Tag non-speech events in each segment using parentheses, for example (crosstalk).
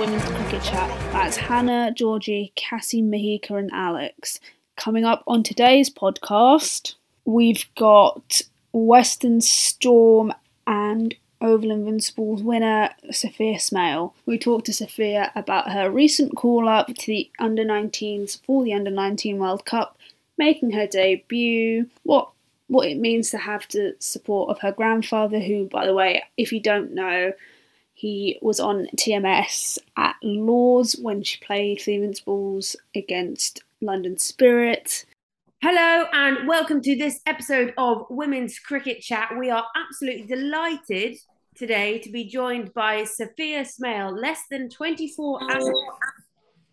Women's Cricket Chat. That's Hannah, Georgie, Cassie, Mahika, and Alex. Coming up on today's podcast, we've got Western Storm and Oval Invincibles winner Sophia Smale. We talked to Sophia about her recent call up to the under 19s for the under 19 World Cup, making her debut, what what it means to have the support of her grandfather, who, by the way, if you don't know, he was on TMS at Lords when she played the Invincibles against London Spirit. Hello and welcome to this episode of Women's Cricket Chat. We are absolutely delighted today to be joined by Sophia Smale, less than 24 hours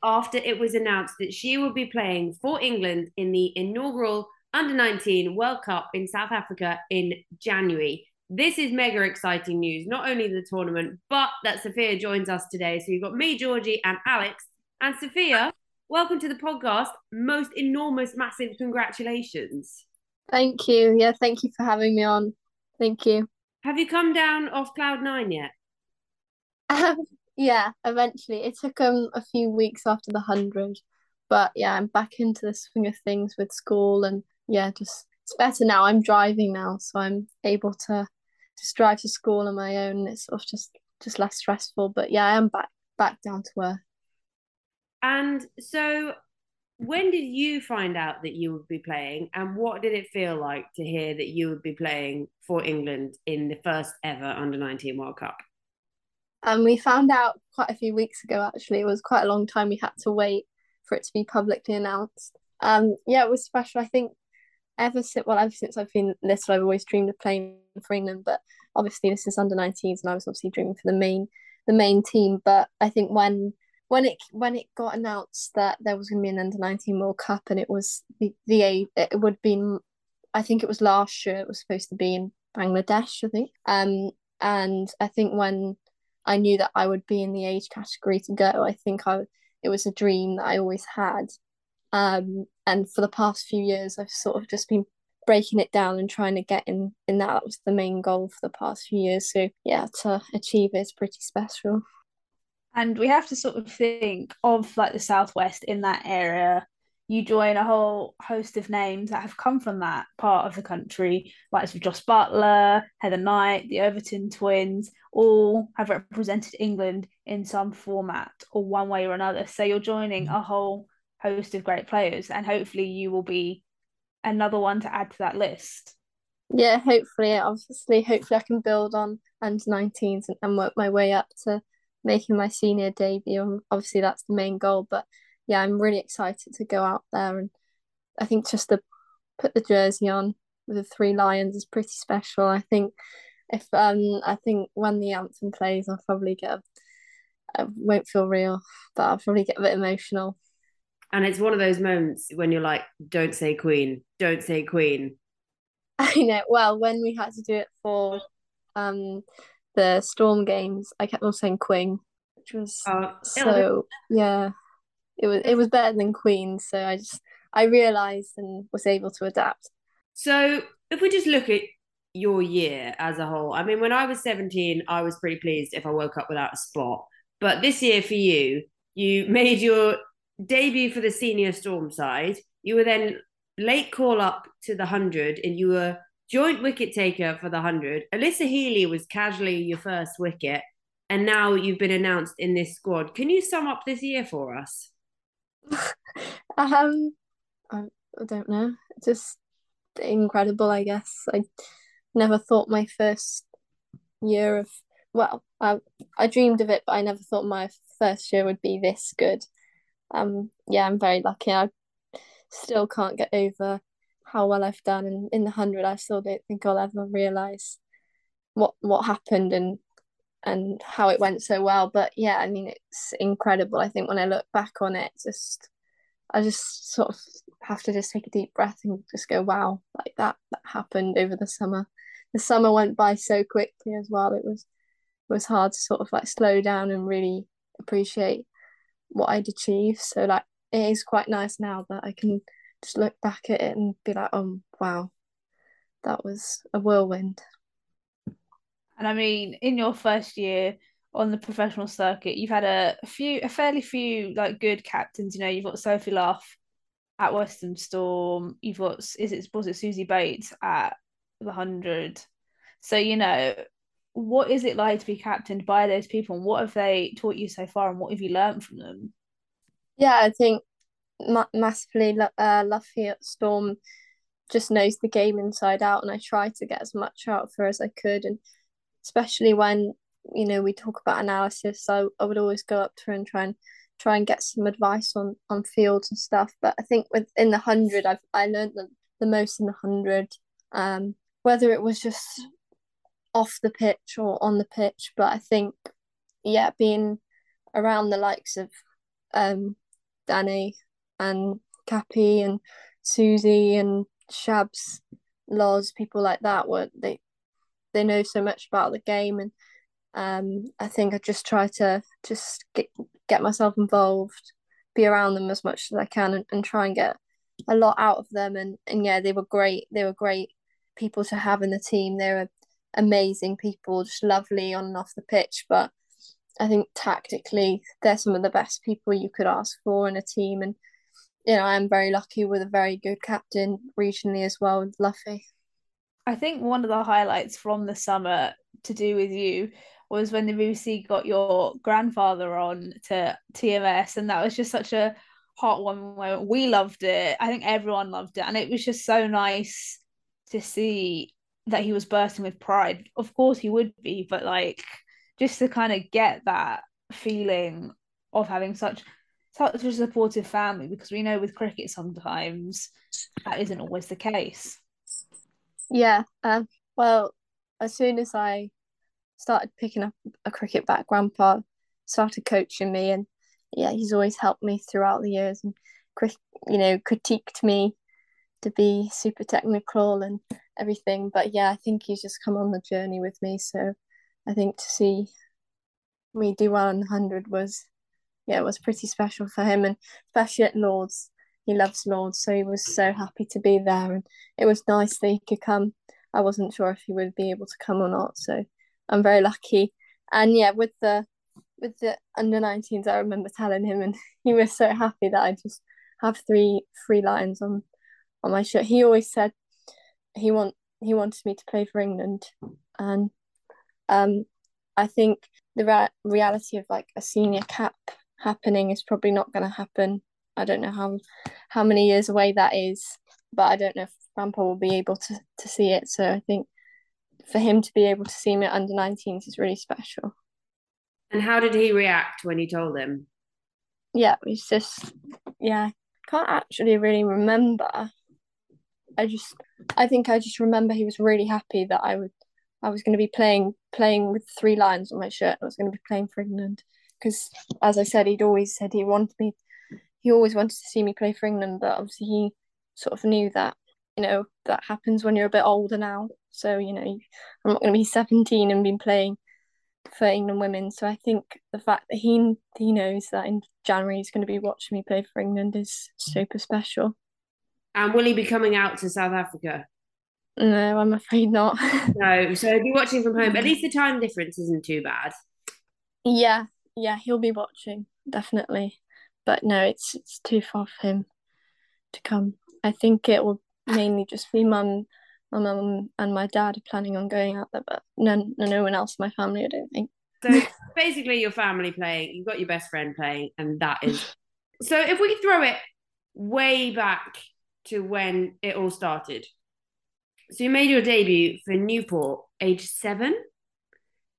after it was announced that she will be playing for England in the inaugural Under 19 World Cup in South Africa in January. This is mega exciting news, not only the tournament, but that Sophia joins us today. So you've got me, Georgie, and Alex. And Sophia, welcome to the podcast. Most enormous, massive congratulations. Thank you. Yeah, thank you for having me on. Thank you. Have you come down off cloud nine yet? Um, yeah, eventually. It took um a few weeks after the hundred, but yeah, I'm back into the swing of things with school, and yeah, just it's better now. I'm driving now, so I'm able to just drive to school on my own. It's sort of just just less stressful. But yeah, I am back back down to earth. And so, when did you find out that you would be playing, and what did it feel like to hear that you would be playing for England in the first ever Under 19 World Cup? And um, we found out quite a few weeks ago, actually. It was quite a long time we had to wait for it to be publicly announced. Um, yeah, it was special. I think ever since, well, ever since I've been little, I've always dreamed of playing for England. But obviously, this is under 19s, and I was obviously dreaming for the main, the main team. But I think when when it when it got announced that there was going to be an under 19 World Cup, and it was the the it would have been, I think it was last year. It was supposed to be in Bangladesh, I think. Um, and I think when I knew that I would be in the age category to go. I think I it was a dream that I always had. Um, and for the past few years, I've sort of just been breaking it down and trying to get in in that. That was the main goal for the past few years. So yeah, to achieve it is pretty special. And we have to sort of think of like the southwest in that area you join a whole host of names that have come from that part of the country, like Jos Buttler, Heather Knight, the Overton twins, all have represented England in some format or one way or another. So you're joining a whole host of great players, and hopefully you will be another one to add to that list. Yeah, hopefully, obviously, hopefully I can build on under 19s and, and work my way up to making my senior debut. Obviously, that's the main goal, but yeah, I'm really excited to go out there and I think just to put the jersey on with the three lions is pretty special. I think if um I think when the anthem plays, I'll probably get a, I won't feel real, but I'll probably get a bit emotional. And it's one of those moments when you're like, "Don't say Queen, don't say Queen." (laughs) I know. Well, when we had to do it for um the Storm games, I kept on saying Queen, which was uh, so yeah it was it was better than Queen. So I just I realised and was able to adapt. So if we just look at your year as a whole, I mean, when I was 17, I was pretty pleased if I woke up without a spot. But this year for you, you (laughs) made your debut for the senior storm side. You were then late call up to the 100 and you were joint wicket taker for the 100. Alyssa Healy was casually your first wicket and now you've been announced in this squad. Can you sum up this year for us? (laughs) um, I, I don't know. Just incredible, I guess. I never thought my first year of well, I I dreamed of it, but I never thought my first year would be this good. Um, yeah, I'm very lucky. I still can't get over how well I've done, and in the hundred, I still don't think I'll ever realize what what happened and and how it went so well. But yeah, I mean, it's incredible. I think when I look back on it, just I just sort of have to just take a deep breath and just go, wow, like that that happened over the summer. The summer went by so quickly as well. It was was hard to sort of like slow down and really appreciate what I'd achieved. So like it is quite nice now that I can just look back at it and be like, oh wow, that was a whirlwind. And I mean, in your first year on the professional circuit, you've had a, few, a fairly few like good captains. You know, you've got Sophie Luff at Western Storm. You've got is it was it Suzie Bates at the hundred. So you know, what is it like to be captained by those people, and what have they taught you so far, and what have you learned from them? Yeah, I think ma- massively uh, Luffy at Storm just knows the game inside out, and I try to get as much out of her as I could, and especially when you know we talk about analysis, so I would always go up to her and try and try and get some advice on on fields and stuff. But I think within the hundred, I've I learned the, the most in the hundred. Um, whether it was just off the pitch or on the pitch, but I think yeah, being around the likes of um Danny and Kappy and Suzie and Shabs, Loz, people like that were they they know so much about the game and um I think I just try to just get get myself involved, be around them as much as I can and, and try and get a lot out of them. And, and yeah they were great they were great people to have in the team. They were amazing people just lovely on and off the pitch but I think tactically they're some of the best people you could ask for in a team and you know I'm very lucky with a very good captain regionally as well Luffy I think one of the highlights from the summer to do with you was when the BBC got your grandfather on to TMS, and that was just such a heartwarming moment. We loved it. I think everyone loved it, and it was just so nice to see that he was bursting with pride. Of course, he would be, but like just to kind of get that feeling of having such such a supportive family because we know with cricket sometimes that isn't always the case. Yeah. Um, well, as soon as I started picking up a cricket bat, Grandpa started coaching me, and yeah, he's always helped me throughout the years and, you know, critiqued me to be super technical and everything. But yeah, I think he's just come on the journey with me. So I think to see me do well in the hundred was, yeah, it was pretty special for him, and especially at Lords. He loves Lords, so he was so happy to be there, and it was nice that he could come. I wasn't sure if he would be able to come or not, so I'm very lucky. And yeah, with the with the under 19s, I remember telling him, and (laughs) he was so happy that I just have three three lines on on my shirt. He always said he want he wanted me to play for England, and um, I think the ra- reality of like a senior cap happening is probably not going to happen. I don't know how how many years away that is, but I don't know if Grandpa will be able to to see it. So I think for him to be able to see me at under 19s is really special. And how did he react when you told him? Yeah, it was just, yeah, can't actually really remember. I just, I think I just remember he was really happy that I would, I was going to be playing, playing with three lions on my shirt. I was going to be playing for England because, as I said, he'd always said he wanted me, he always wanted to see me play for England, but obviously he sort of knew that, you know, that happens when you're a bit older now. So, you know, I'm not going to be 17 and been playing for England women. So I think the fact that he he knows that in January he's going to be watching me play for England is super special. And will he be coming out to South Africa? No, I'm afraid not. no, so he'll be watching from home. At least the time difference isn't too bad. Yeah, yeah, he'll be watching definitely, but no, it's it's too far for him to come. I think it will mainly just be mum my mum and my dad are planning on going out there, but no, no one else in my family, I don't think. So basically, your family playing, you've got your best friend playing, and that is. (laughs) so if we throw it way back to when it all started, so you made your debut for Newport, age seven,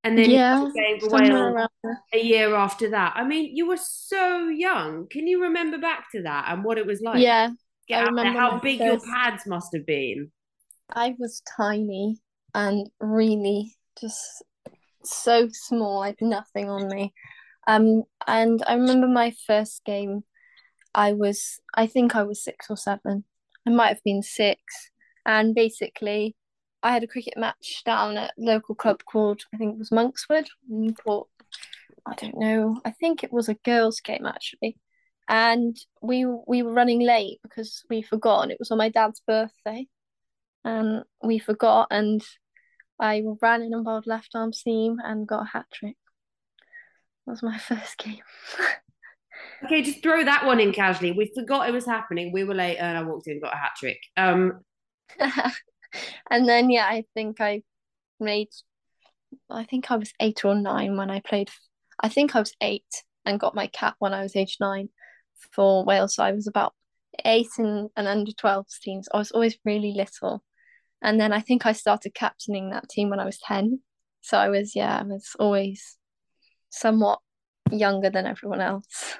and then yeah, for Wales a year after that. I mean, you were so young. Can you remember back to that and what it was like? Yeah, Get I remember how big first... your pads must have been. I was tiny and really just so small. I had nothing on me. Um, and I remember my first game. I was, I think I was six or seven. I might have been six. And basically, I had a cricket match down at a local club called, I think it was Monkswood, Newport. I don't know. I think it was a girls' game actually. And we we were running late because we forgot, and it was on my dad's birthday and we forgot and I ran in a bold left arm seam and got a hat trick. That was my (laughs) first game. Okay, just throw that one in casually. We forgot it was happening. We were late, and I walked in, got a hat trick. Um, (laughs) and then yeah, I think I made. I think I was eight or nine when I played. I think I was eight and got my cap when I was age nine for Wales. So I was about eight and, and under 12 teams. I was always really little. And then I think I started captaining that team when I was 10. So I was, yeah, I was always somewhat younger than everyone else.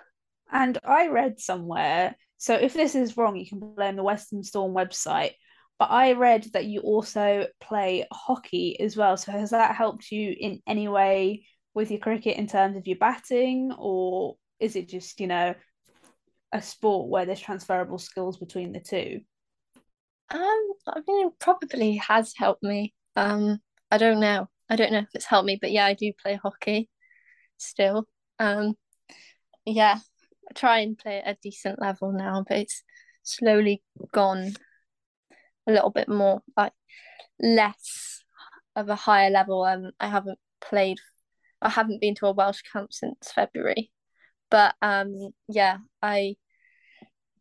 And I read somewhere, so if this is wrong, you can blame the Western Storm website. But I read that you also play hockey as well. So has that helped you in any way with your cricket in terms of your batting, or is it just, you know, a sport where there's transferable skills between the two? Um, I mean, it probably has helped me. Um, I don't know. I don't know if it's helped me, but yeah, I do play hockey still. Um, yeah, Try and play at a decent level now, but it's slowly gone a little bit more like less of a higher level. Um, I haven't played. I haven't been to a Welsh camp since February, but um, yeah, I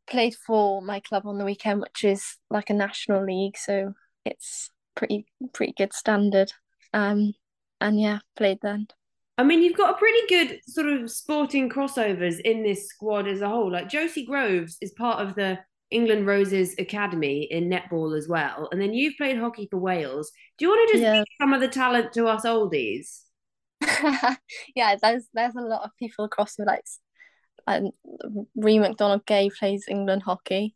played for my club on the weekend, which is like a national league, so it's pretty pretty good standard. Um, and yeah, played then. I mean, you've got a pretty good sort of sporting crossovers in this squad as a whole. Like Josie Groves is part of the England Roses Academy in netball as well, and then you've played hockey for Wales. Do you want to just yeah. some of the talent to us oldies? (laughs) yeah, there's there's a lot of people across the like um, Ree McDonald Gay plays England hockey.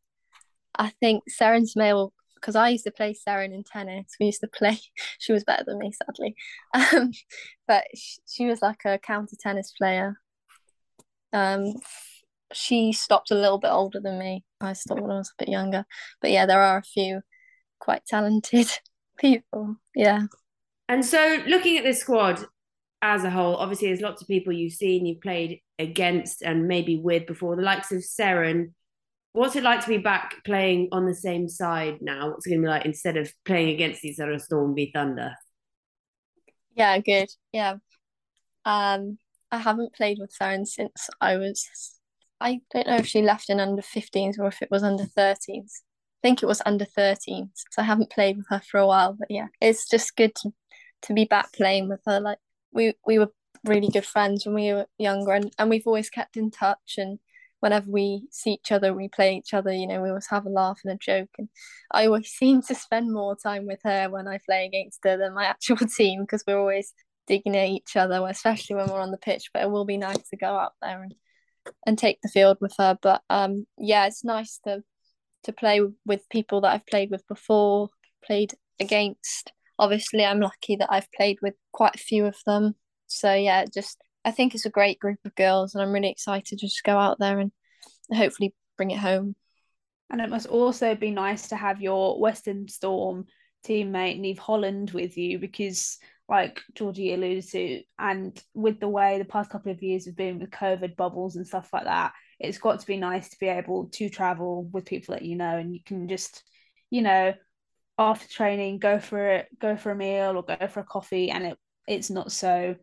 I think Seren Smale, because I used to play Seren in tennis. We used to play. (laughs) She was better than me, sadly, um, but she, she was like a counter tennis player. Um, she stopped a little bit older than me. I stopped when I was a bit younger. But yeah, there are a few quite talented (laughs) people. Yeah. And so, looking at this squad, as a whole, obviously there's lots of people you've seen, you've played against and maybe with before, the likes of Seren. What's it like to be back playing on the same side now? What's it to be like instead of playing against each other, Storm v Thunder? Yeah, good. Yeah. Um, I haven't played with Seren since I was. I don't know if she left in under 15s or if it was under 13s. I think it was under 13s. So I haven't played with her for a while, but yeah, it's just good to to be back playing with her. Like we we were really good friends when we were younger and, and we've always kept in touch and whenever we see each other we play each other you know we always have a laugh and a joke. And i always (laughs) seem to spend more time with her when i play against her than my (laughs) actual team because we're always digging at each other especially when we're on the pitch. But it will be nice to go out there and and take the field with her. But um yeah it's nice to to play with people that i've played with before played against. Obviously I'm lucky that I've played with quite a few of them. So yeah, just I think it's a great group of girls and I'm really excited to just go out there and hopefully bring it home. And it must also be nice to have your Western Storm teammate Niamh Holland with you because like Georgie alluded to, and with the way the past couple of years have been with COVID bubbles and stuff like that, it's got to be nice to be able to travel with people that you know and you can just, you know, after training go for it go for a meal or go for a coffee and it it's not so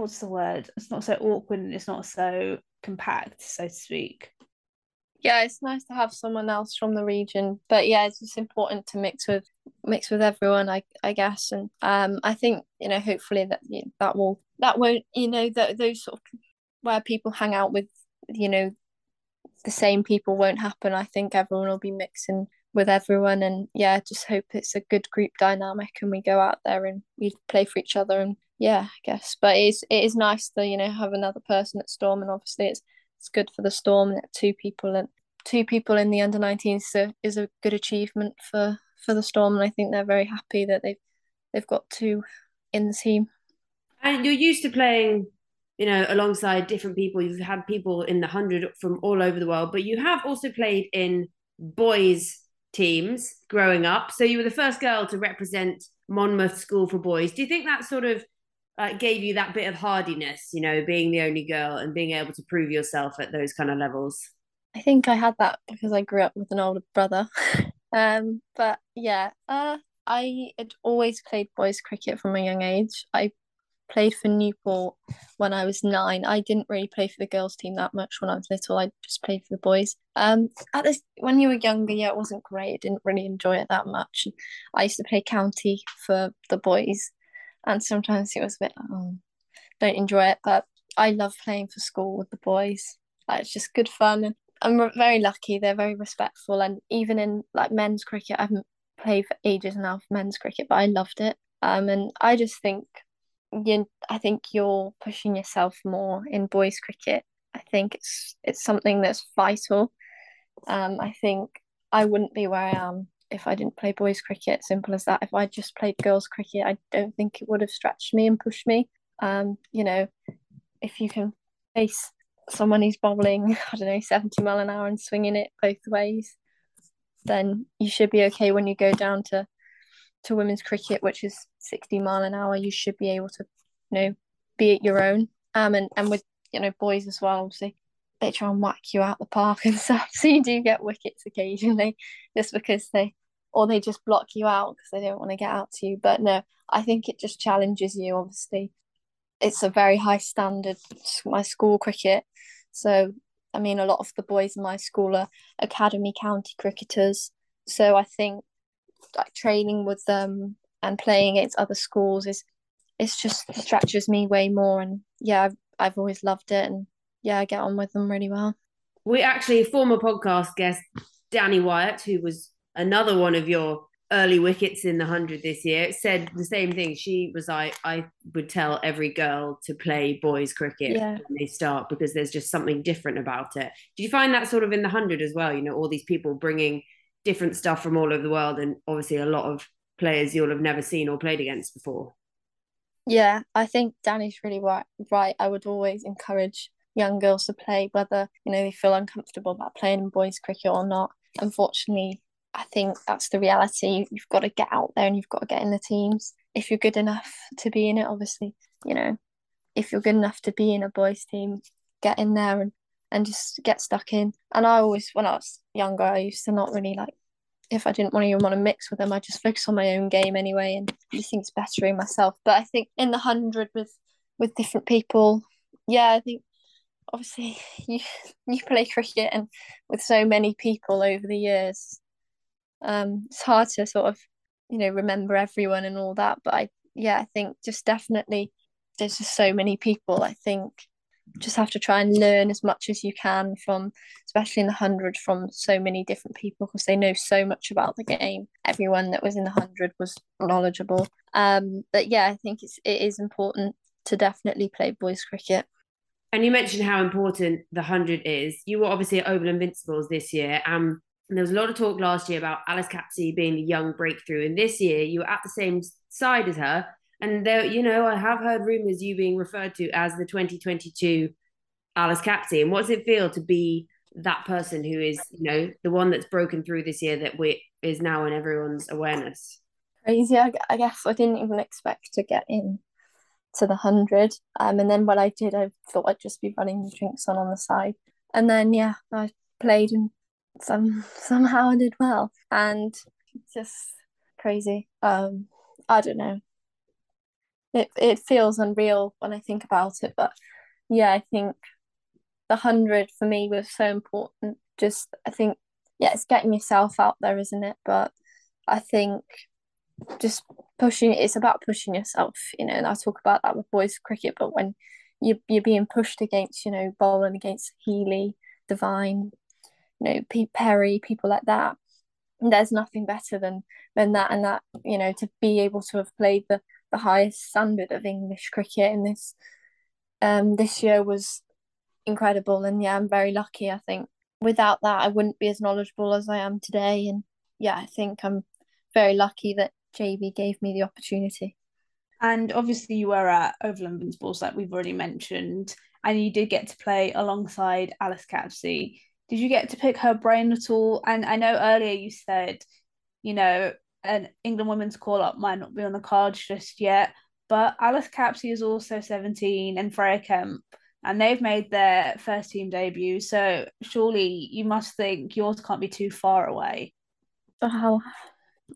what's the word? It's not so awkward and it's not so compact so to speak. Yeah it's nice to have someone else from the region but yeah it's just important to mix with mix with everyone i i guess. And um i think you know hopefully that that will that won't you know that those sort of where people hang out with you know the same people won't happen. I think everyone will be mixing with everyone. And yeah just hope it's a good group dynamic and we go out there and we play for each other and yeah I guess but it is it is nice to you know have another person at Storm and obviously it's it's good for the Storm that two people and two people in the under 19s so is a good achievement for for the Storm and I think they're very happy that they've they've got two in the team and you're used to playing you know alongside different people you've had people in the 100 from all over the world but you have also played in boys teams growing up. So you were the first girl to represent Monmouth School for Boys. Do you think that sort of uh, gave you that bit of hardiness, you know, being the only girl and being able to prove yourself at those kind of levels? I think I had that because I grew up with an older brother. (laughs) um, but yeah, uh, I had always played boys cricket from a young age. I played for Newport when I was nine. I didn't really play for the girls' team that much when I was little. I just played for the boys. Um, at this when you were younger, yeah, it wasn't great. I didn't really enjoy it that much. I used to play county for the boys, and sometimes it was a bit. Oh, don't enjoy it, but I love playing for school with the boys. Like, it's just good fun, and I'm very lucky. They're very respectful, and even in like men's cricket, I haven't played for ages now for men's cricket, but I loved it. Um, and I just think you, I think you're pushing yourself more in boys cricket. I think it's it's something that's vital. Um, I think I wouldn't be where I am if I didn't play boys cricket. Simple as that. If I just played girls cricket, I don't think it would have stretched me and pushed me. Um, you know, if you can face someone who's bowling, (laughs) I don't know, 70 mile an hour and swinging it both ways, then you should be okay when you go down to to women's cricket, which is 60 mile an hour. You should be able to, you know, be at your own. Um, and, and with, you know, boys as well, obviously, they try and whack you out the park and (laughs) stuff. So you do get wickets occasionally just because they, or they just block you out because they don't want to get out to you. But no, I think it just challenges you, obviously. It's a very high standard, my school cricket. So I mean, a lot of the boys in my school are academy county cricketers. So I think like training with them and playing against other schools is it's just stretches me way more. And yeah, I've, I've always loved it. And yeah, I get on with them really well. We actually, former podcast guest Danni Wyatt, who was another one of your early wickets in the 100 this year said the same thing. She was like i would tell every girl to play boys cricket yeah. when they start because there's just something different about it. Do you find that sort of in the 100 as well? You know all these people bringing different stuff from all over the world and obviously a lot of players you'll have never seen or played against before. Yeah i think danni's really right right. I would always encourage young girls to play whether you know they feel uncomfortable about playing boys cricket or not. Unfortunately I think that's the reality. You've got to get out there and you've got to get in the teams. If you're good enough to be in it, obviously, you know, if you're good enough to be in a boys' team, get in there and, and just get stuck in. And I always, when I was younger, I used to not really like, if I didn't want to even want to mix with them, I just focus on my own game anyway and just think it's bettering myself. But I think in the hundred with with different people, yeah, I think obviously (laughs) you you play cricket and with so many people over the years um it's hard to sort of you know remember everyone and all that but i yeah i think just definitely there's just so many people i think just have to try and learn as much as you can from especially in the 100 from so many different people because they know so much about the game. Everyone that was in the 100 was knowledgeable. Um but yeah i think it's it is important to definitely play boys cricket. And you mentioned how important the 100 is. You were obviously at oval invincibles this year and and there was a lot of talk last year about Alice Capsey being the young breakthrough. And this year you were at the same side as her. And there, you know, I have heard rumours you being referred to as the 2022 Alice Capsey. And what does it feel to be that person who is, you know, the one that's broken through this year that we is now in everyone's awareness? Crazy. I, I guess I didn't even expect to get in to the hundred. Um, and then when I did, I thought I'd just be running the drinks on on the side. And then yeah, I played and some somehow I did well, and just crazy. Um, I don't know. It it feels unreal when I think about it, but yeah, I think the hundred for me was so important. Just I think yeah, it's getting yourself out there, isn't it? But I think just pushing it's about pushing yourself, you know, and I talk about that with boys cricket, but when you you're being pushed against, you know, bowling against Healy, Devine, you know Perry, people like that. And there's nothing better than than that, and that you know to be able to have played the the highest standard of English cricket in this um this year was incredible, and yeah, I'm very lucky. I think without that, I wouldn't be as knowledgeable as I am today, and yeah, I think I'm very lucky that JB gave me the opportunity. And obviously, you were at Oval Invincibles, like we've already mentioned, and you did get to play alongside Alice Capsey did you get to pick her brain at all? And I know earlier you said, you know, an England women's call up might not be on the cards just yet, but Alice Capsey is also 17 and Freya Kemp, and they've made their first team debut. So surely you must think yours can't be too far away. Wow.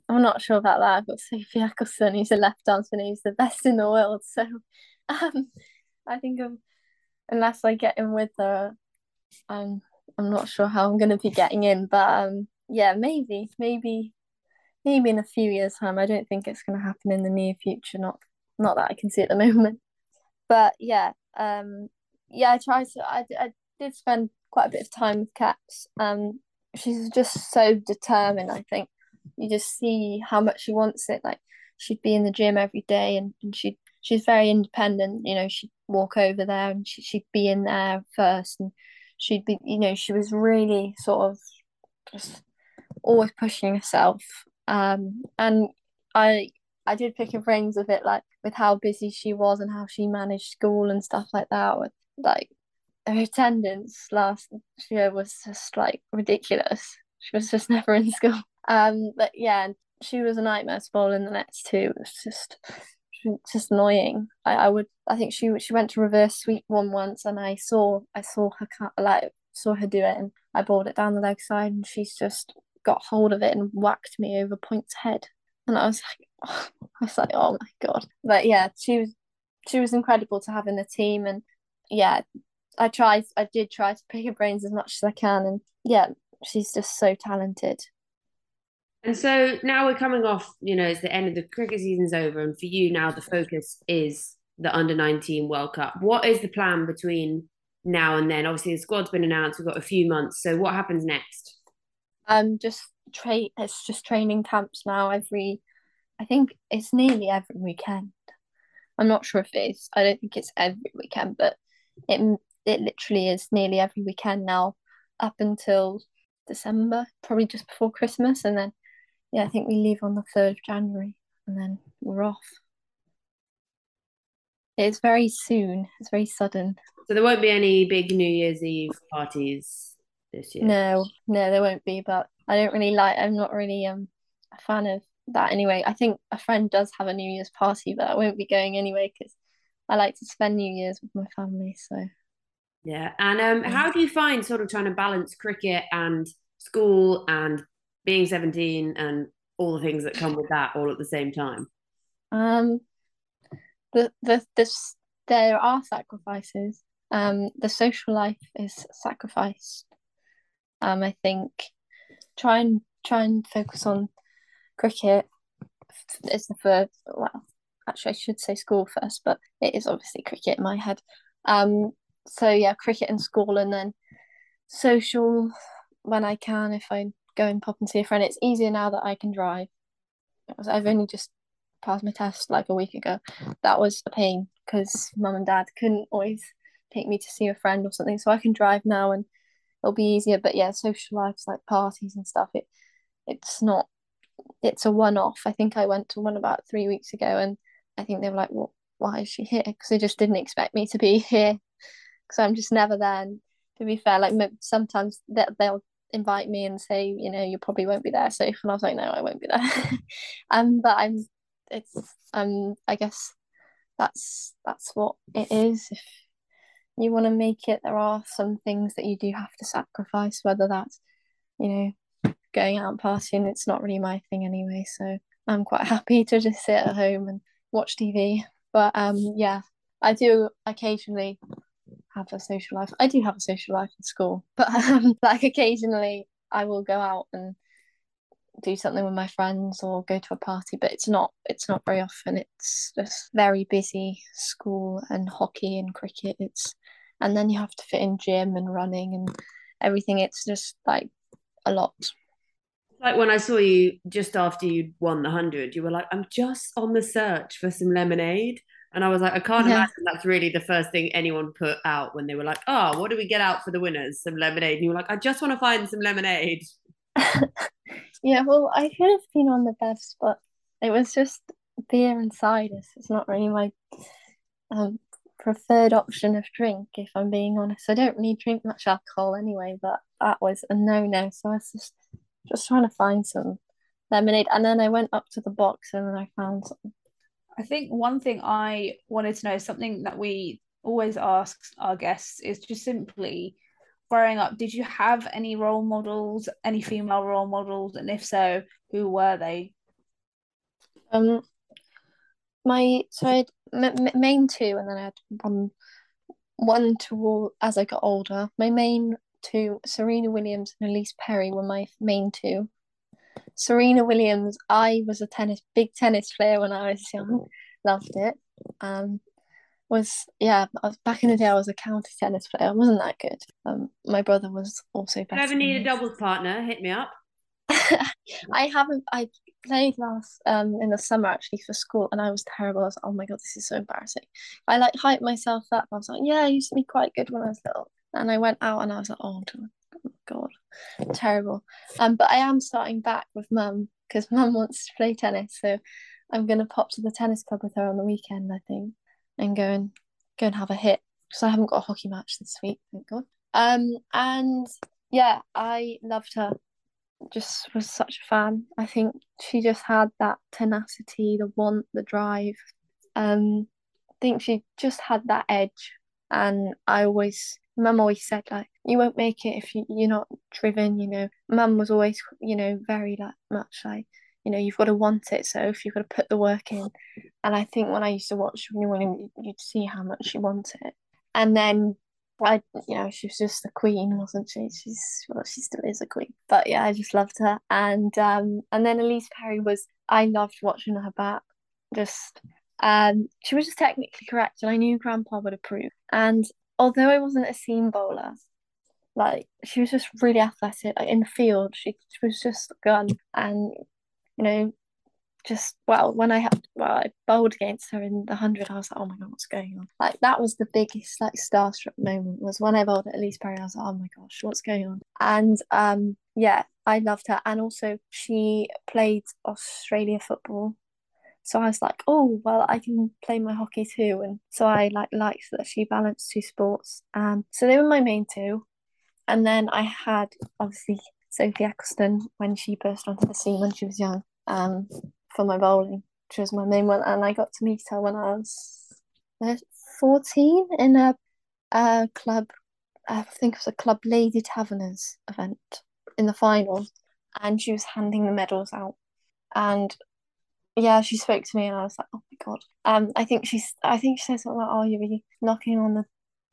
I'm not sure about that. I've got Sophie Ecclestone, who's a left arm spinner, who's the best in the world. So (laughs) Um, I think of, unless I get in with her, I'm I'm not sure how I'm going to be getting in, but um, yeah, maybe, maybe, maybe in a few years' time. I don't think it's going to happen in the near future. Not not that I can see at the (laughs) moment, but yeah, um, yeah, I try to. I I did spend quite a bit of time with Caps. Um, she's just so determined. I think you just see how much she wants it. Like she'd be in the gym every day, and, and she she's very independent. You know, she'd walk over there and she, she'd be in there first, and she'd be, you know, she was really sort of just always pushing herself. Um, and I I did pick her brains a bit, like with how busy she was and how she managed school and stuff like that. With like her attendance last year was just like ridiculous. She was just (laughs) never in school. Um, but yeah, she was a nightmare bowl in the next two It was just just annoying. I, I would I think she she went to reverse sweep one once and I saw I saw her like saw her do it and I bowled it down the leg side and she's just got hold of it and whacked me over points head. And I was like oh, (laughs) I was like oh my god. But yeah she was she was incredible to have in the team and yeah I tried I did try to pick her brains as much as I can and yeah she's just so talented and so now we're coming off, you know, it's the end of the cricket season's over. And for you now, the focus is the under 19 World Cup. What is the plan between now and then? Obviously, the squad's been announced. We've got a few months. So what happens next? Um, just train. It's just training camps now. Every, I think it's nearly every weekend. I'm not sure if it is. I don't think it's every weekend, but it it literally is nearly every weekend now, up until December, probably just before Christmas, and then yeah, I think we leave on the 3rd of January and then we're off. It's very soon, it's very sudden. So there won't be any big New Year's Eve parties this year? No, no, there won't be, but I don't really like, I'm not really um a fan of that anyway. I think a friend does have a New Year's party, but I won't be going anyway because I like to spend New Year's with my family. So yeah, and um, how do you find sort of trying to balance cricket and school and being 17 and all the things that come with that all at the same time? Um, the the there are sacrifices. Um, the social life is sacrificed. Um, I think try and try and focus on cricket is the first. Well, actually, I should say school first, but it is obviously cricket in my head. Um, so yeah, cricket and school, and then social when I can if I go and pop and see a friend. It's easier now that I can drive. I've only just passed my test like a week ago. That was a pain because mum and dad couldn't always take me to see a friend or something. So I can drive now and it'll be easier. But yeah, social lives like parties and stuff, it it's not it's a one off. I think I went to one about three weeks ago and I think they were like, Well, why is she here? Because they just didn't expect me to be (laughs) here. Because I'm just never there. And to be fair, like sometimes they'll invite me and say, you know, you probably won't be there safe. And I was like, no, I won't be there. (laughs) um, but I'm, it's, um, I guess that's that's what it is. If you want to make it, there are some things that you do have to sacrifice. Whether that's, you know, going out and partying, it's not really my thing anyway. So I'm quite (laughs) happy to just sit at home and watch TV. But um, yeah, I do occasionally have a social life. I do have a social life in school, but um, (laughs) like occasionally I will go out and do something with my friends or go to a party, but it's not it's not very often. It's just very busy school and hockey and cricket. It's and then you have to fit in gym and running and everything. It's just like a lot. Like when I saw you just after you won the hundred, you were like, "I'm just on the search for some lemonade." And I was like, I can't yeah. imagine that's really the first thing anyone put out when they were like, oh, what do we get out for the winners? Some lemonade. And you were like, I just want to find some lemonade. (laughs) yeah, well, I could have been on the best, but it was just beer and cider. It's not really my um, preferred option of drink, if I'm being honest. I don't really drink much alcohol anyway, but that was a no no. So I was just just trying to find some lemonade. And then I went up to the box and then I found some I think one thing I wanted to know, something that we always ask our guests, is just simply growing up, did you have any role models, any female role models? And if so, who were they? Um, my so I had m- m- main two, and then I had one one to all. as I got older. My main two, Serena Williams and Ellyse Perry, were my main two. Serena Williams, I was a tennis big tennis player when I was young, loved it. Um, was yeah, I was, back in the day I was a county tennis player. I wasn't that good. Um, my brother was also better. you ever need a doubles partner, hit me up. (laughs) I haven't. I played last um in the summer actually for school, and I was terrible. I was like, oh my god, this is so embarrassing. I like hyped myself up. I was like, yeah, I used to be quite good when I was little, and I went out and I was like, oh god, terrible. Um, but I am starting back with mum because mum (laughs) wants to play tennis, so I'm gonna pop to the tennis club with her on the weekend, I think, and go and go and have a hit because I haven't got a hockey match this week, thank God. Um, and yeah, I loved her just was such a fan. I think she just had that tenacity, the want, the drive. Um, I think she just had that edge. And I always, mum always said, like, you won't make it if you, you're not driven, you know. Mum was always, you know, very like much like, you know, you've got to want it. So if you've got to put the work in. And I think when I used to watch Serena Williams, you'd see how much she wanted it. And then I, you know, she was just the queen, wasn't she? She's well, she still is a queen. But yeah, I just loved her. And um, and then Ellyse Perry was, I loved watching her back. Just, um, she was just technically correct, and I knew Grandpa would approve. And although I wasn't a seam bowler, like she was just really athletic. Like in the field, she, she was just a gun, and you know, just well when I had well I bowled against her in the hundred I was like oh my god what's going on? Like that was the biggest like starstruck moment was when I bowled at Ellyse Perry I was like oh my gosh what's going on? And um yeah I loved her. And also she played Australia football so I was like oh well I can play my hockey too and so I like liked that she balanced two sports um so they were my main two and then I had obviously Sophie Ecclestone when she burst onto the scene when she was young um for my bowling, which was my main one. And I got to meet her when I was 14 in a, a club, I think it was a club Lady Taverners event in the final. And she was handing the medals out. And yeah, she spoke to me and I was like, oh my God. Um, I think she's, I think she said something like, oh, you'll be knocking on the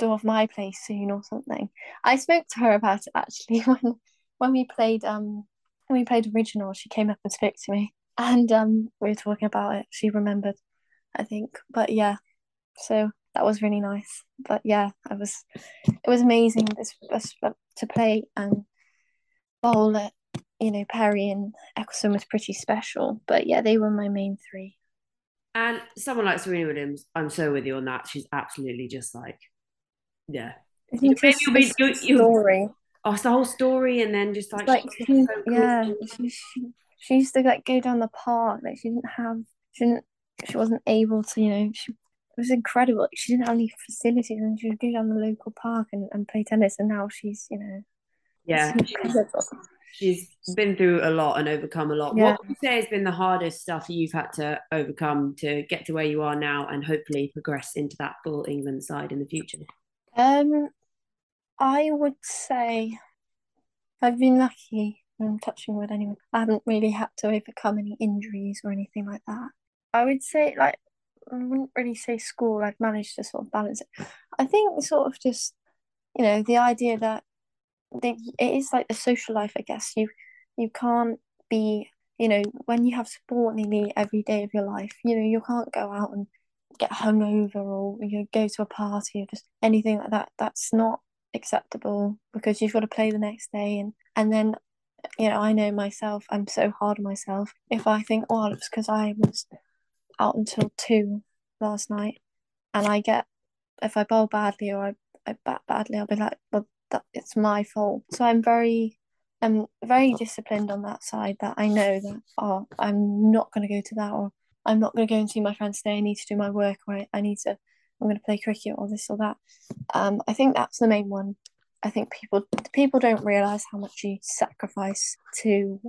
door of my place soon or something. I spoke to her about it actually. (laughs) When when we played um when we played original she came up and spoke to me. And um we were talking about it. She remembered i think. But yeah so that was really nice. But yeah i was it was amazing this, this to play and bowl at you know perry and ecclestone was pretty special but yeah they were my main three And someone like Serena Williams, I'm so with you on that. She's absolutely just like, yeah. I think Maybe you'll be- you- you- story Oh, it's the whole story, and then just like, like she, so cool. yeah she, she, she used to like go down the park like she didn't have she didn't she wasn't able to you know she it was incredible she didn't have any facilities and she would go down the local park and, and play tennis and now she's you know yeah, she's, incredible. She's been through a lot and overcome a lot. Yeah. What would you say has been the hardest stuff you've had to overcome to get to where you are now, and hopefully progress into that full England side in the future? um I would say I've been lucky I'm touching wood anyway I haven't really had to overcome any injuries or anything like that I would say like I wouldn't really say school I've managed to sort of balance it I think sort of just you know the idea that they, it is like the social life I guess. You you can't be you know when you have sport nearly every day of your life you know you can't go out and get hungover or you know, go to a party or just anything like that. That's not acceptable because you've got to play the next day and and then you know I know myself I'm so hard on myself. If I think oh it's because I was out until two last night and I get if I bowl badly or I, I bat badly I'll be like well that it's my fault. So I'm very I'm very disciplined on that side that I know that oh I'm not going to go to that or I'm not going to go and see my friends today. I need to do my work or I, I need to I'm going to play cricket or this or that. Um I think that's the main one. I think people people don't realize how much you sacrifice to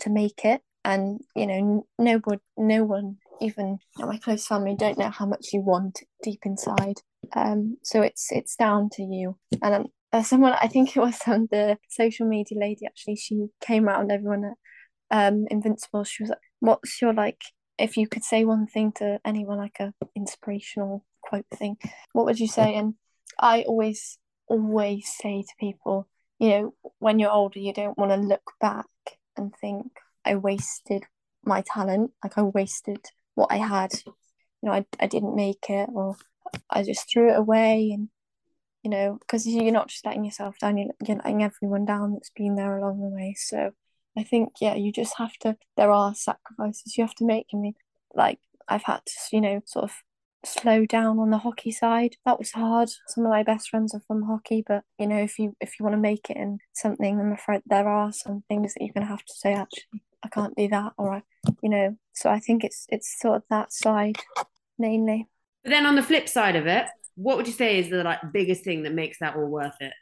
to make it. And you know no one no one even my close family don't know how much you want deep inside. Um so it's it's down to you. And uh, someone I think it was (laughs) um, the social media lady actually she came around everyone at um Invincible she was like what's your like if you could say one thing to anyone, like a inspirational quote thing, what would you say? And I always, always say to people, you know, when you're older, you don't want to look back and think, I wasted my talent, like I wasted what I had. You know, I, I didn't make it, or I just threw it away. And, you know, because you're not just letting yourself down, you're, letting everyone down that's been there along the way. So I think, yeah, you just have to, there are sacrifices you have to make. I mean, like, I've had to, you know, sort of slow down on the hockey side. That was hard. Some of my best friends are from hockey, but you know, if you if you want to make it in something, I'm afraid there are some things that you're gonna have to say, actually, I can't do that, or I, you know. So I think it's it's sort of that side mainly. But then on the flip side of it, what would you say is the like biggest thing that makes that all worth it?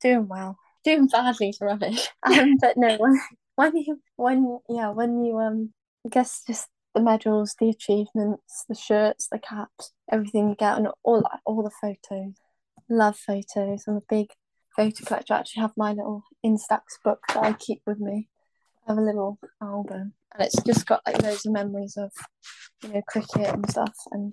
Doing well. Doing badly is rubbish. (laughs) Um, but no, when, when you when yeah when you um I guess just the medals, the achievements, the shirts, the caps, everything you get, and all all the photos. Love photos. I'm a big photo collector. I actually have my little Instax book that I keep with me. I have a little album, and it's just got like loads of memories of you know cricket and stuff. And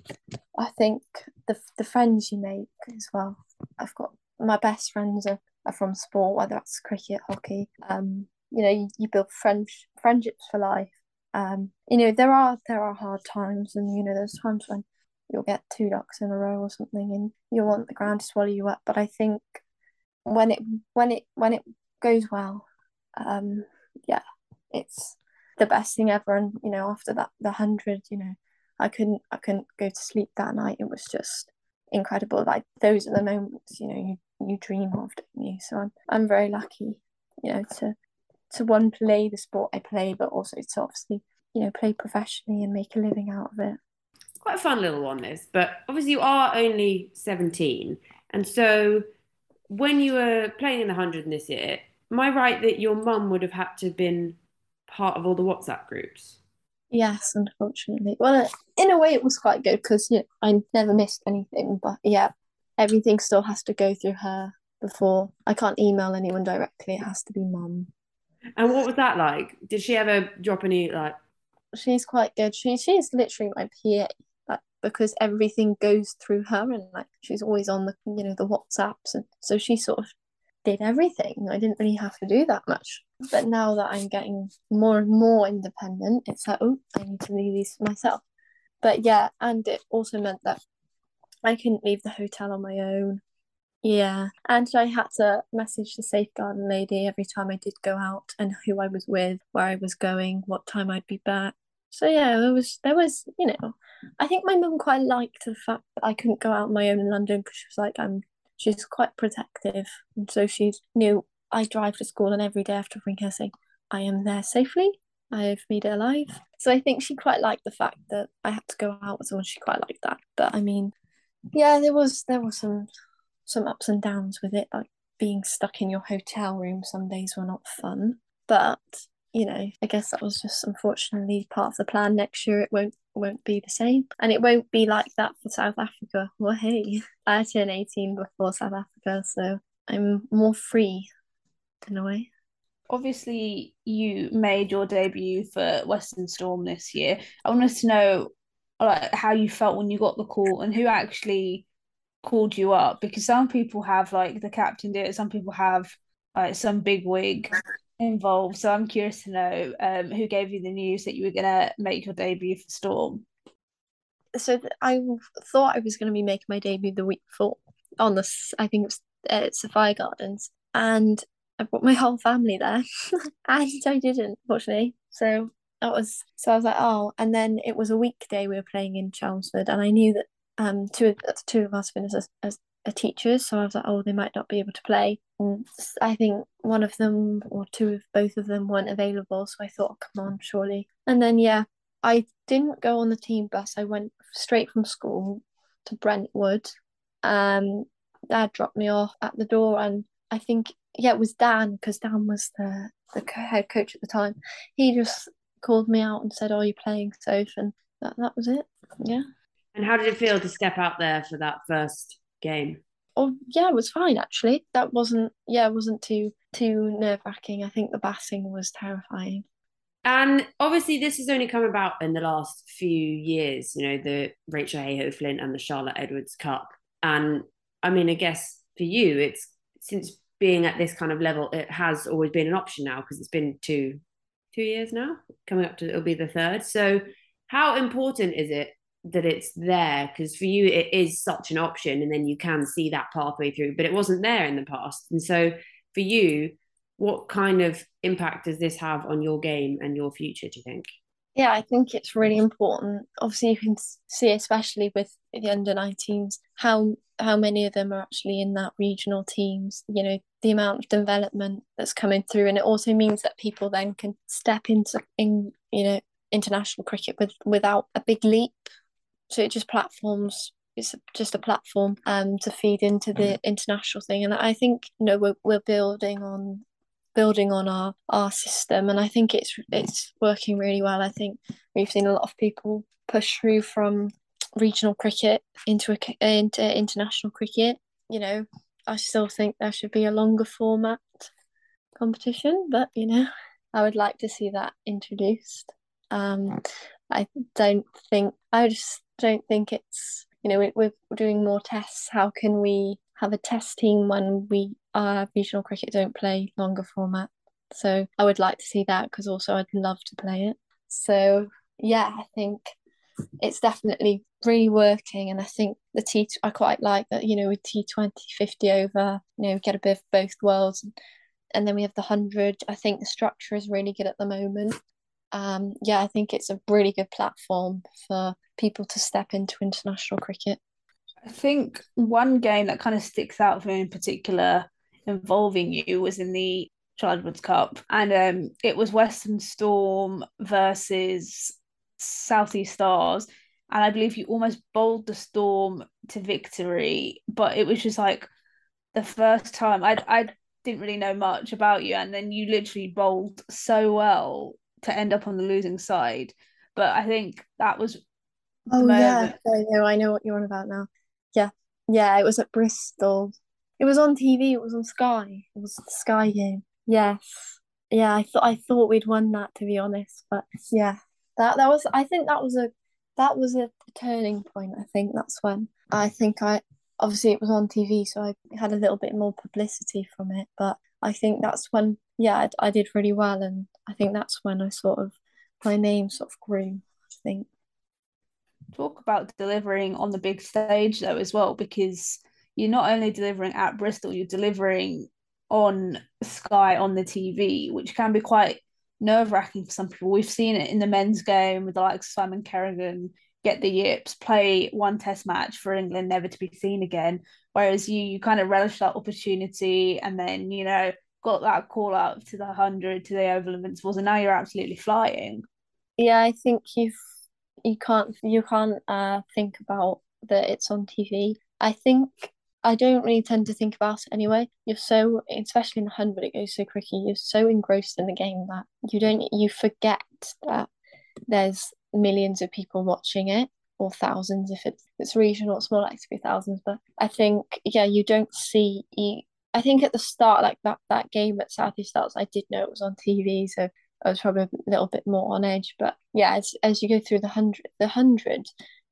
I think the the friends you make as well. I've got my best friends are, are from sport, whether that's cricket, hockey. Um, you know, you, you build friends friendships for life um, you know, there are there are hard times, and you know, there's times when you'll get two ducks in a row or something, and you'll want the ground to swallow you up. But I think when it when it when it goes well, um, yeah, it's the best thing ever. And you know, after that, the hundred, you know, I couldn't I couldn't go to sleep that night. It was just incredible. Like those are the moments, you know, you you dream of, don't you? So I'm I'm very lucky, you know, to to one play the sport I play, but also to obviously you know play professionally and make a living out of it. Quite a fun little one, this. But obviously, you are only seventeen, and so when you were playing in the hundred this year, am I right that your mum would have had to have been part of all the WhatsApp groups? Yes, unfortunately. Well, uh, in a way, it was quite good because you know, I never missed anything. But yeah, everything still has to go through her before I can't email anyone directly. It has to be mum. And what was that like? Did she ever drop any like? She's quite good. She she's literally my PA, like because everything goes through her, and like she's always on the you know the WhatsApps, and so she sort of did everything. I didn't really have to do that much. But now that I'm getting more and more independent, it's like oh, I need to do these for myself. But yeah, and it also meant that I couldn't leave the hotel on my own. Yeah, and I had to message the safeguarding lady every time I did go out and who I was with, where I was going, what time I'd be back. So yeah, there was there was you know, I think my mum quite liked the fact that I couldn't go out on my own in London because she was like I'm she's quite protective, and so she knew I drive to school and every day after bring her saying I am there safely. I've made it alive. So I think she quite liked the fact that I had to go out someone. She quite liked that. But I mean, yeah, there was there was some some ups and downs with it, like being stuck in your hotel room some days were not fun. But you know, I guess that was just unfortunately part of the plan. Next year it won't won't be the same, and it won't be like that for South Africa. Well, hey, (laughs) I turned eighteen before South Africa, so I'm more free in a way. Obviously, you made your debut for Western Storm this year. I wanted to know like how you felt when you got the call and who actually called you up because some people have like the captain did it, some people have like some big wig involved. So I'm curious to know um, who gave you the news that you were gonna make your debut for Storm. So I thought I was going to be making my debut the week before on this. I think it was uh, Sophia Gardens, and I brought my whole family there, (laughs) and I didn't, fortunately. So that was so I was like, oh, and then it was a weekday we were playing in Chelmsford, and I knew that um two two of us finished as, as a teachers, so I was like, oh, they might not be able to play. And I think one of them or two of both of them weren't available, so I thought, oh, come on, surely. And then yeah, I didn't go on the team bus. I went straight from school to Brentwood. Um, Dad dropped me off at the door, and I think yeah, it was Dan because Dan was the the head coach at the time. He just called me out and said, oh, "Are you playing, Soph?" And that that was it. Yeah. And how did it feel to step out there for that first game? Oh yeah, it was fine actually. That wasn't yeah, it wasn't too too nerve wracking. I think the bassing was terrifying. And obviously, this has only come about in the last few years, you know, the Rachael Heyhoe Flint and the Charlotte Edwards Cup. And I mean, I guess for you, it's since being at this kind of level, it has always been an option now because it's been two two years now, coming up to it'll be the third. So, how important is it that it's there? Because for you, it is such an option, and then you can see that pathway through, but it wasn't there in the past. And so, for you, what kind of impact does this have on your game and your future, do you think? Yeah, I think it's really important. Obviously, you can see, especially with the under 19s, how how many of them are actually in that regional teams. You know, the amount of development that's coming through, and it also means that people then can step into in you know international cricket with without a big leap. So it just platforms. It's just a platform um to feed into the mm. international thing, and I think you know we're we're building on building on our our system, and I think it's it's working really well. I think we've seen a lot of people push through from regional cricket into a, into international cricket. You know, I still think there should be a longer format competition, but you know, I would like to see that introduced. Um, I don't think I just don't think it's you know we, we're doing more tests. How can we have a test team when we our regional cricket don't play longer format. So I would like to see that because also I'd love to play it. So yeah, I think it's definitely really working and I think the T I quite like that, you know, with T twenty fifty over, you know, get a bit of both worlds and, then we have the hundred. I think the structure is really good at the moment. Um yeah, I think it's a really good platform for people to step into international cricket. I think one game that kind of sticks out for me in particular involving you was in the Charles Cup, and um, it was Western Storm versus Southeast Stars, and I believe you almost bowled the Storm to victory, but it was just like the first time I I didn't really know much about you, and then you literally bowled so well to end up on the losing side. But I think that was. Oh yeah, I know. I know what you're on about now. Yeah, yeah. It was at Bristol. It was on TV. It was on Sky. It was the Sky game. Yes. Yeah, I thought I thought we'd won that to be honest, but yeah, that that was. I think that was a that was a turning point. I think that's when I think I obviously it was on TV, so I had a little bit more publicity from it. But I think that's when yeah, I, I did really well, and I think that's when I sort of my name sort of grew. I think talk about delivering on the big stage though as well because you're not only delivering at Bristol, you're delivering on Sky on the TV, which can be quite nerve wracking for some people. We've seen it in the men's game with the likes of Simon Kerrigan get the yips, play one test match for England, never to be seen again. Whereas you, you kind of relish that opportunity and then, you know, got that call up to the 100, to the Oval Invincibles, and now you're absolutely flying. Yeah, I think you've you can't you can't uh think about that it's on TV. I think I don't really tend to think about it anyway. You're so, especially in the hundred, it goes so quickly. You're so engrossed in the game that you don't, you forget that there's millions of people watching it, or thousands if it's it's regional. It's more likely to be thousands. But I think, yeah, you don't see. You, I think at the start, like that that game at Southeast Stars, I did know it was on TV, so I was probably a little bit more on edge. But yeah, as as you go through the hundred, the hundred,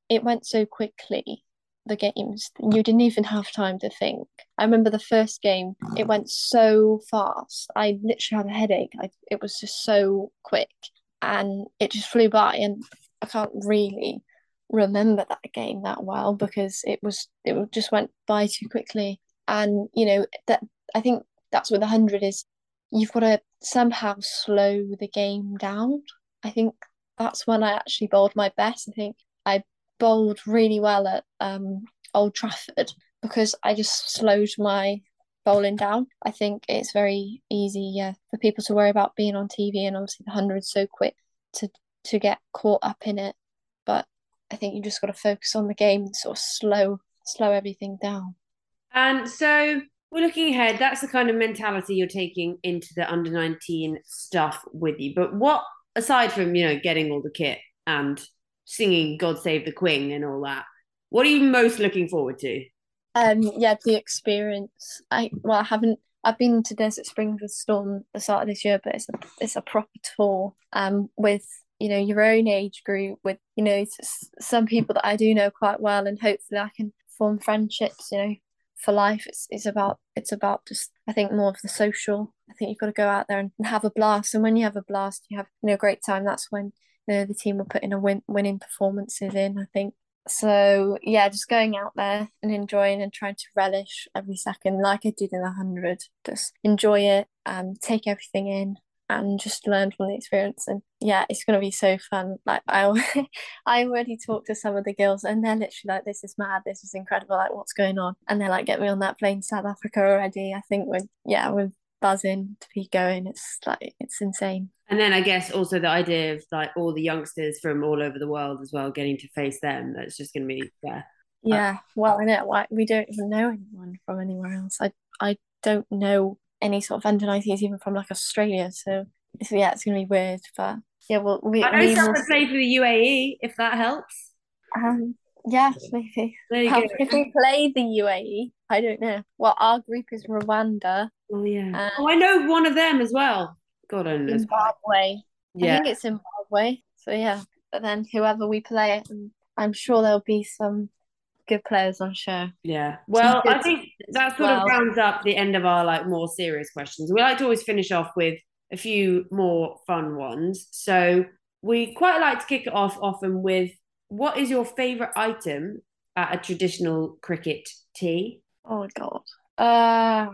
it went so quickly the games, you didn't even have time to think. I remember the first game, it mm. went so fast. I literally had a headache. I, it was just so quick and it just flew by. And I can't really remember that game that well because it was it just went by too quickly. And you know that I think that's what the hundred is. You've got to somehow slow the game down. I think that's when I actually bowled my best. I think I bowled really well at um, Old Trafford because I just slowed my bowling down. I think it's very easy, yeah, for people to worry about being on TV and obviously the hundred's so quick to to get caught up in it. But I think you just got to focus on the game and sort of slow slow everything down. And so we're looking ahead. That's the kind of mentality you're taking into the under 19 stuff with you. But what aside from, you know, getting all the kit and singing God Save the Queen and all that. What are you most looking forward to? Um, yeah, the experience. I well, I haven't I've been to Desert Springs with Storm the start of this year, but it's a it's a proper tour um with you know your own age group with you know some people that I do know quite well, and hopefully I can form friendships. You know, for life. It's it's about it's about just I think more of the social. I think you've got to go out there and have a blast, and when you have a blast, you have you know a great time. That's when know the team will putting a win winning performances in. I think. So yeah just going out there and enjoying and trying to relish every second like i did in the hundred. Just enjoy it um, take everything in and just learn from the experience. And yeah it's to be so fun. Like i (laughs) i already talked to some of the girls and they're literally like this is mad. This is incredible. Like what's going on? And they're like get me on that plane south africa already. I think we're yeah we're buzzing to be going it's like it's insane and then I guess also the idea of like all the youngsters from all over the world as well getting to face them. That's just going to be yeah. Yeah, well, I it, like, we don't even know anyone from anywhere else. I I don't know any sort of under 19s even from like Australia. So, so yeah, it's going to be weird. But yeah, well, we. I know someone play for the UAE if that helps. Um, yeah, maybe. There you go. If we play the UAE, I don't know. Well, our group is Rwanda. Oh yeah. oh, I know one of them as well. God only. Zimbabwe. Yeah. I think it's Zimbabwe. So yeah, but then whoever we play, I'm sure there'll be some good players on show. Yeah. Well, I think that sort well. of rounds up the end of our like more serious questions. We like to always finish off with a few more fun ones. So we quite like to kick it off often with what is your favourite item at a traditional cricket tea? Oh god. Uh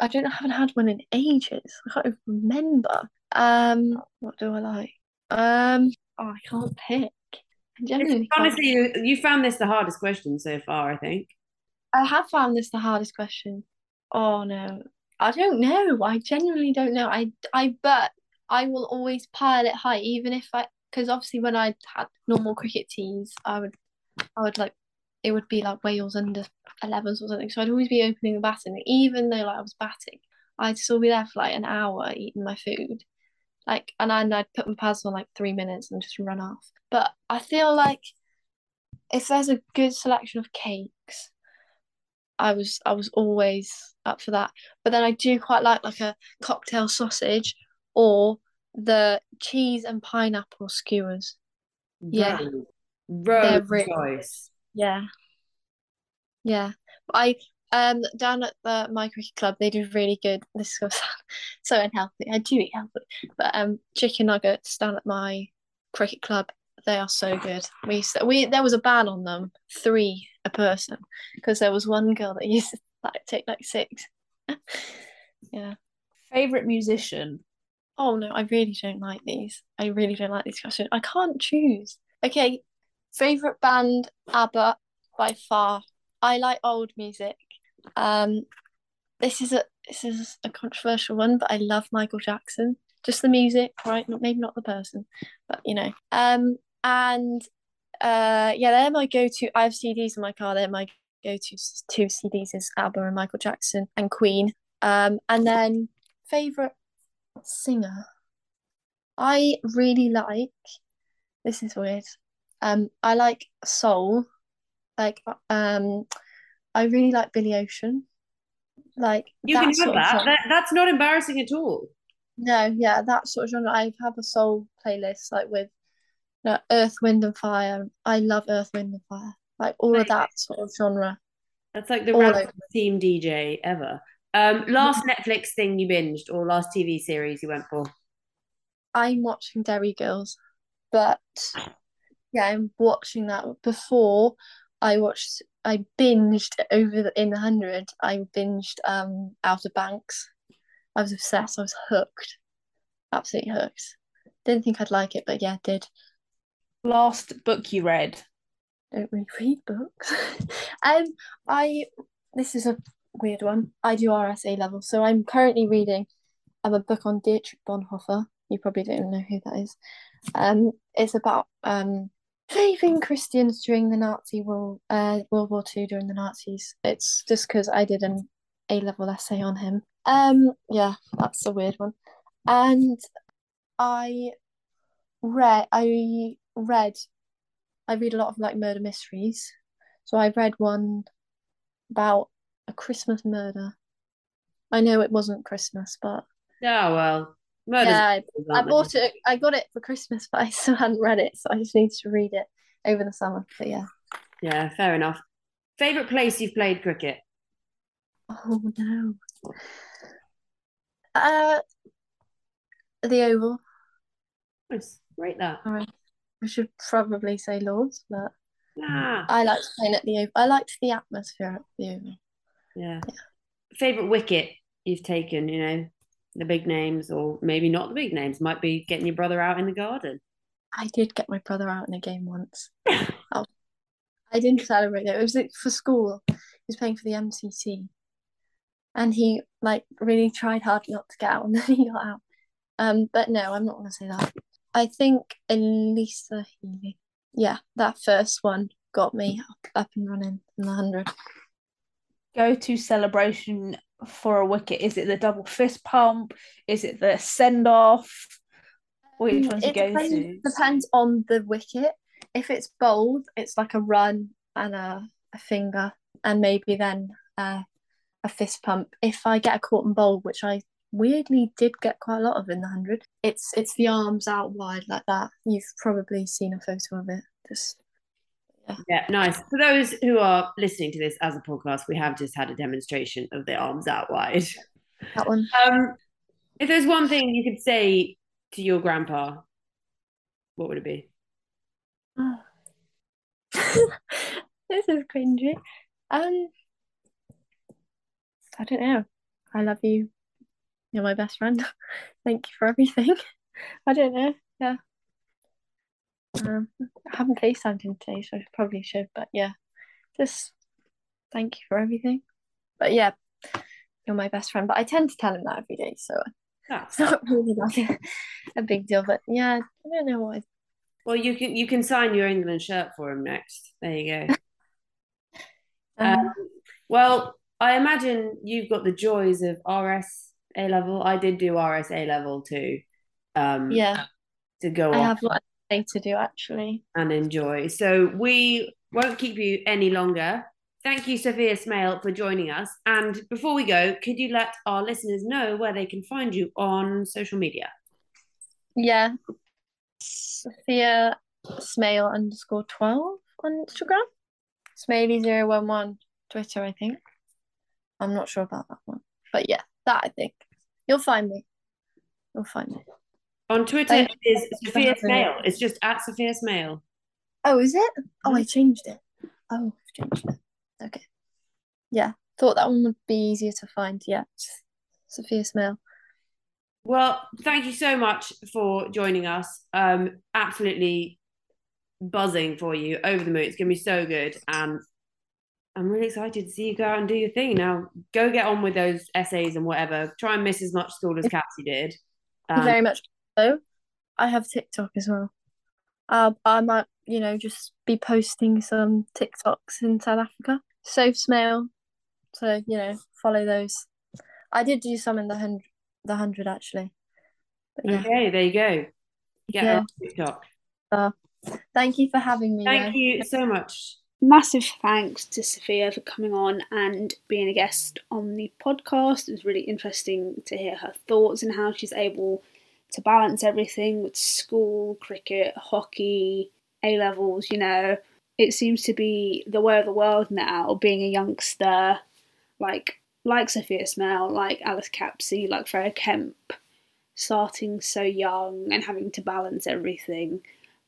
I don't I haven't had one in ages. I can't remember. Um what do I like? Um oh I can't pick. I honestly you, you found this the hardest question so far, I think. I have found this the hardest question. Oh no. I don't know. I genuinely don't know. I I but I will always pile it high, even if I because obviously when I had normal cricket teas, I would I would like it would be like Wales under 11s or something. So I'd always be opening the batting, even though like I was batting, I'd still be there for like an hour eating my food, like and I'd, I'd put my pads on like three minutes and just run off. But I feel like if there's a good selection of cakes, I was I was always up for that. But then I do quite like like a cocktail sausage or the cheese and pineapple skewers. Yeah. Road really, Yeah. Yeah. I um down at the my cricket club they do really good this is (laughs) so unhealthy. I do eat healthy. But um chicken nuggets down at my cricket club they are so good. We used to, we there was a ban on them, three a person, because there was one girl that (laughs) used to like take like six. (laughs) yeah. Favorite musician? Oh no, I really don't like these. I really don't like these questions. I can't choose. Okay, favorite band ABBA by far. I like old music. Um, this is a this is a controversial one, but I love Michael Jackson. Just the music, right? Not maybe not the person, but you know. Um, and uh, yeah, they're my go-to. I have CDs in my car. They're my go-to two CDs is ABBA and Michael Jackson and Queen. Um, and then favorite singer. I really like. This is weird. Um, I like soul. Like um, I really like Billy Ocean. Like you that can have that. that. That's not embarrassing at all. No, yeah, that sort of genre. I have a soul playlist like with you know, Earth, Wind and Fire. I love Earth, Wind and Fire. Like all of that sort of genre. That's like the random team DJ ever. Um, last Netflix thing you binged or last TV series you went for? I'm watching Derry Girls, but yeah, I'm watching that. Before I watched, I binged over the, in the hundred. I binged um Outer Banks. I was obsessed. I was hooked, absolutely hooked. Didn't think I'd like it, but yeah, did. Last book you read? Don't really read books. (laughs) um, I this is a weird one. I do RSA level, so I'm currently reading um, a book on Dietrich Bonhoeffer. You probably don't know who that is. Um, it's about um saving Christians during the Nazi World uh World War Two during the Nazis. It's just because I did an A level essay on him. Um, yeah, that's a weird one. And I read I read I read a lot of like murder mysteries. So I read one about a Christmas murder. I know it wasn't Christmas, but Oh well. Murder's yeah, I, I bought it. I got it for Christmas, (laughs) but I still hadn't read it, so I just need to read it over the summer. But yeah. Yeah, fair enough. Favorite place you've played cricket? Oh no. Uh, the Oval. Nice. Rate that. All right. I should probably say Lords, but Ah, I liked playing at the Oval. I liked the atmosphere at the Oval. yeah. Favorite wicket you've taken, you know, the big names or maybe not the big names, might be getting your brother out in the garden. I did get my brother out in a game once. (laughs) oh, I didn't celebrate it. It was like, for school. He was playing for the MCC, and he like really tried hard not to get out, and then (laughs) he got out. Um, but no, I'm not gonna say that. I think Alyssa Healy. Yeah, that first one got me up, up and running in the hundred. Go to celebration for a wicket. Is it the double fist pump? Is it the send off? Which one's you It go depends, to? depends on the wicket. If it's bowled, it's like a run and a, a finger, and maybe then uh, a fist pump. If I get a caught and bowl, which I weirdly did get quite a lot of in the hundred, it's it's the arms out wide like that. You've probably seen a photo of it. Just Yeah, nice. For those who are listening to this as a podcast, we have just had a demonstration of the arms out wide. that one. Um, if there's one thing you could say to your grandpa, what would it be? (sighs) this is cringy. Um, I don't know. I love you. You're my best friend. (laughs) Thank you for everything. (laughs) I don't know. Yeah. Um, I haven't FaceTimed him today, so I probably should. But yeah, just thank you for everything. But yeah, you're my best friend. But I tend to tell him that every day, so That's it's not really like (laughs) a big deal. But yeah, I don't know why. well, you can you can sign your England shirt for him next. There you go. (laughs) Um, Um, well, I imagine you've got the joys of RS A level. I did do RS A level too. Um, yeah, to go I off have a lot of thing to do actually. and enjoy. So we won't keep you any longer. Thank you, Sophia Smale, for joining us. And before we go, could you let our listeners know where they can find you on social media? Yeah. Sophia Smale underscore 12 on Instagram. Smiley011 Twitter, I think. I'm not sure about that one. But yeah, that I think. You'll find me. You'll find me. On Twitter it is you for Sophia. Smale. It's just at Sophia Smale. Oh, is it? Oh, I changed it. Oh, I've changed it. Okay. Yeah. Thought that one would be easier to find. Yeah. Sophia Smale. Well, thank you so much for joining us. Um, absolutely buzzing for you, over the moon. It's gonna be so good, and I'm really excited to see you go out and do your thing. Now, go get on with those essays and whatever. Try and miss as much school as Cassie did. Um, very much. So, I have TikTok as well. Uh, I might, you know, just be posting some TikToks in South Africa. Soph Smale. So, you know, follow those. I did do some in the hundred, the hundred actually. But yeah. Okay, there you go. Get Yeah. on TikTok. Thank you for having me. Thank though. you so much. Massive thanks to Sophia for coming on and being a guest on the podcast. It was really interesting to hear her thoughts and how she's able to balance everything with school, cricket, hockey, A levels. You know, it seems to be the way of the world now. Being a youngster, like like Sophia Smale, like Alice Capsey, like Freya Kemp, starting so young and having to balance everything.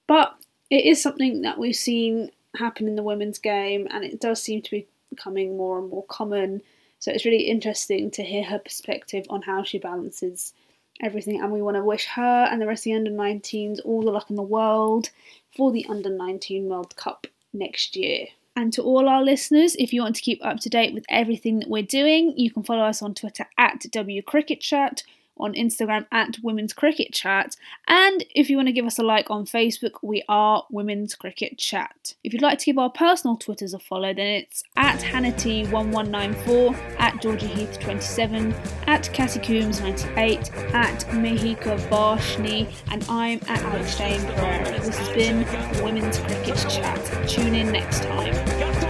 But it is something that we've seen happen in the women's game, and it does seem to be becoming more and more common. So it's really interesting to hear her perspective on how she balances everything. And we want to wish her and the rest of the under 19s all the luck in the world for the under 19 World Cup next year. And to all our listeners, if you want to keep up to date with everything that we're doing, you can follow us on Twitter at WCricketChat, on Instagram at Women's Cricket Chat, and if you want to give us a like on Facebook, we are Women's Cricket Chat. If you'd like to give our personal Twitters a follow, then it's at Hannity1194, at Georgia Heath27, at Cassie Coombs98, at Mehika Barshni, and I'm at Alex Jane Pereira. This has been Women's Cricket Chat. Tune in next time.